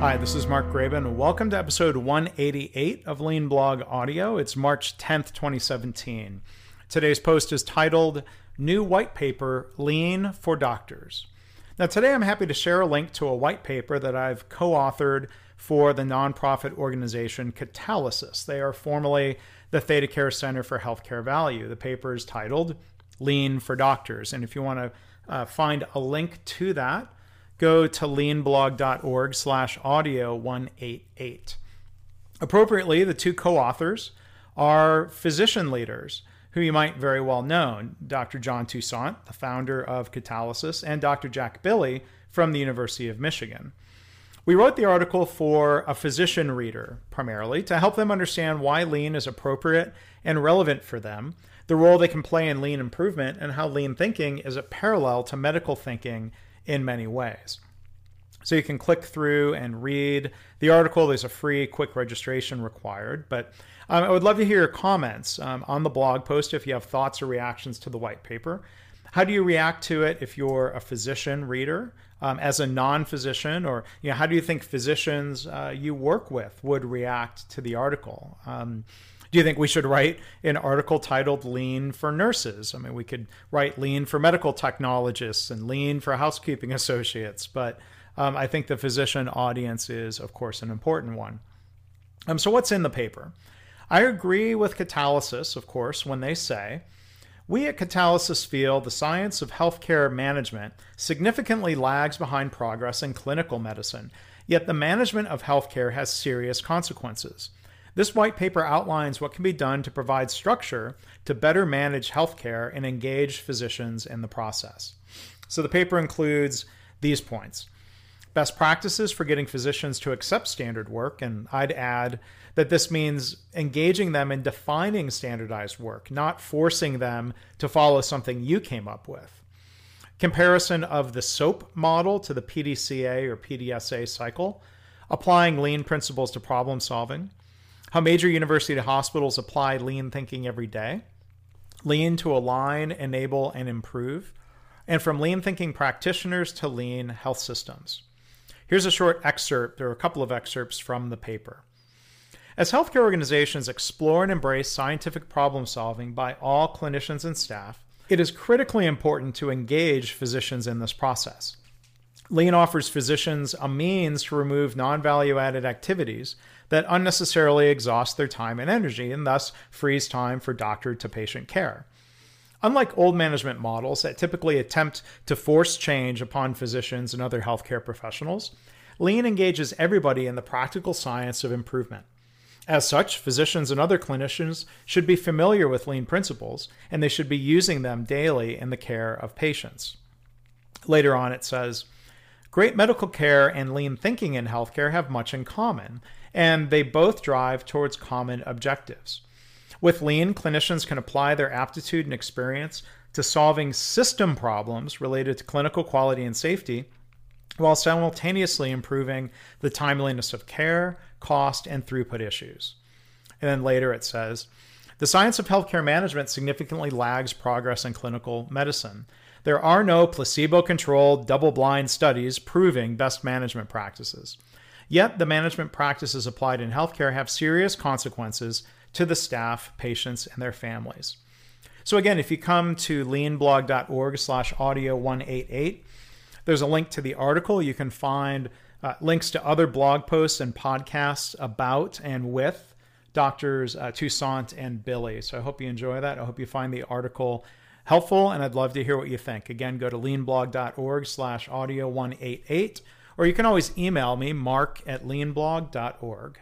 Hi, this is Mark Graban. Welcome to episode 188 of Lean Blog Audio. It's March 10th, 2017. Today's post is titled New White Paper Lean for Doctors. Now, today I'm happy to share a link to a white paper that I've co authored for the nonprofit organization Catalysis. They are formerly the ThedaCare Center for Healthcare Value. The paper is titled Lean for Doctors. And if you want to uh, find a link to that, go to leanblog.org slash audio 188. Appropriately, the two co-authors are physician leaders who you might very well know, Dr. John Toussaint, the founder of Catalysis, and Dr. Jack Billi from the University of Michigan. We wrote the article for a physician reader, primarily, to help them understand why lean is appropriate and relevant for them, the role they can play in lean improvement, and how lean thinking is a parallel to medical thinking in many ways. So you can click through and read the article. There's a free quick registration required. But um, I would love to hear your comments um, on the blog post if you have thoughts or reactions to the white paper. How do you react to it if you're a physician reader? Um, as a non-physician, or you know, how do you think physicians uh, you work with would react to the article? Um, do you think we should write an article titled Lean for Nurses? I mean, we could write Lean for medical technologists and Lean for housekeeping associates, but um, I think the physician audience is, of course, an important one. Um, so, what's in the paper? I agree with Catalysis, of course, when they say, we at Catalysis feel the science of healthcare management significantly lags behind progress in clinical medicine, yet the management of healthcare has serious consequences. This white paper outlines what can be done to provide structure to better manage healthcare and engage physicians in the process. So the paper includes these points best practices for getting physicians to accept standard work. And I'd add that this means engaging them in defining standardized work, not forcing them to follow something you came up with. Comparison of the SOAP model to the PDCA or PDSA cycle, applying lean principles to problem solving, how major university hospitals apply lean thinking every day, lean to align, enable, and improve, and from lean thinking practitioners to lean health systems. Here's a short excerpt, there are a couple of excerpts from the paper. As healthcare organizations explore and embrace scientific problem solving by all clinicians and staff, it is critically important to engage physicians in this process. Lean offers physicians a means to remove non value added activities that unnecessarily exhaust their time and energy and thus frees time for doctor to patient care. Unlike old management models that typically attempt to force change upon physicians and other healthcare professionals, Lean engages everybody in the practical science of improvement. As such, physicians and other clinicians should be familiar with Lean principles and they should be using them daily in the care of patients. Later on, it says, Great medical care and lean thinking in healthcare have much in common, and they both drive towards common objectives. With lean, clinicians can apply their aptitude and experience to solving system problems related to clinical quality and safety while simultaneously improving the timeliness of care, cost, and throughput issues. And then later it says, the science of healthcare management significantly lags progress in clinical medicine. There are no placebo controlled, double blind studies proving best management practices. Yet, the management practices applied in healthcare have serious consequences to the staff, patients, and their families. So, again, if you come to leanblog.org slash audio 188, there's a link to the article. You can find uh, links to other blog posts and podcasts about and with doctors uh, Toussaint and Billi. So I hope you enjoy that. I hope you find the article helpful, and I'd love to hear what you think. Again, go to leanblog.org slash audio 188, or you can always email me, mark at leanblog.org.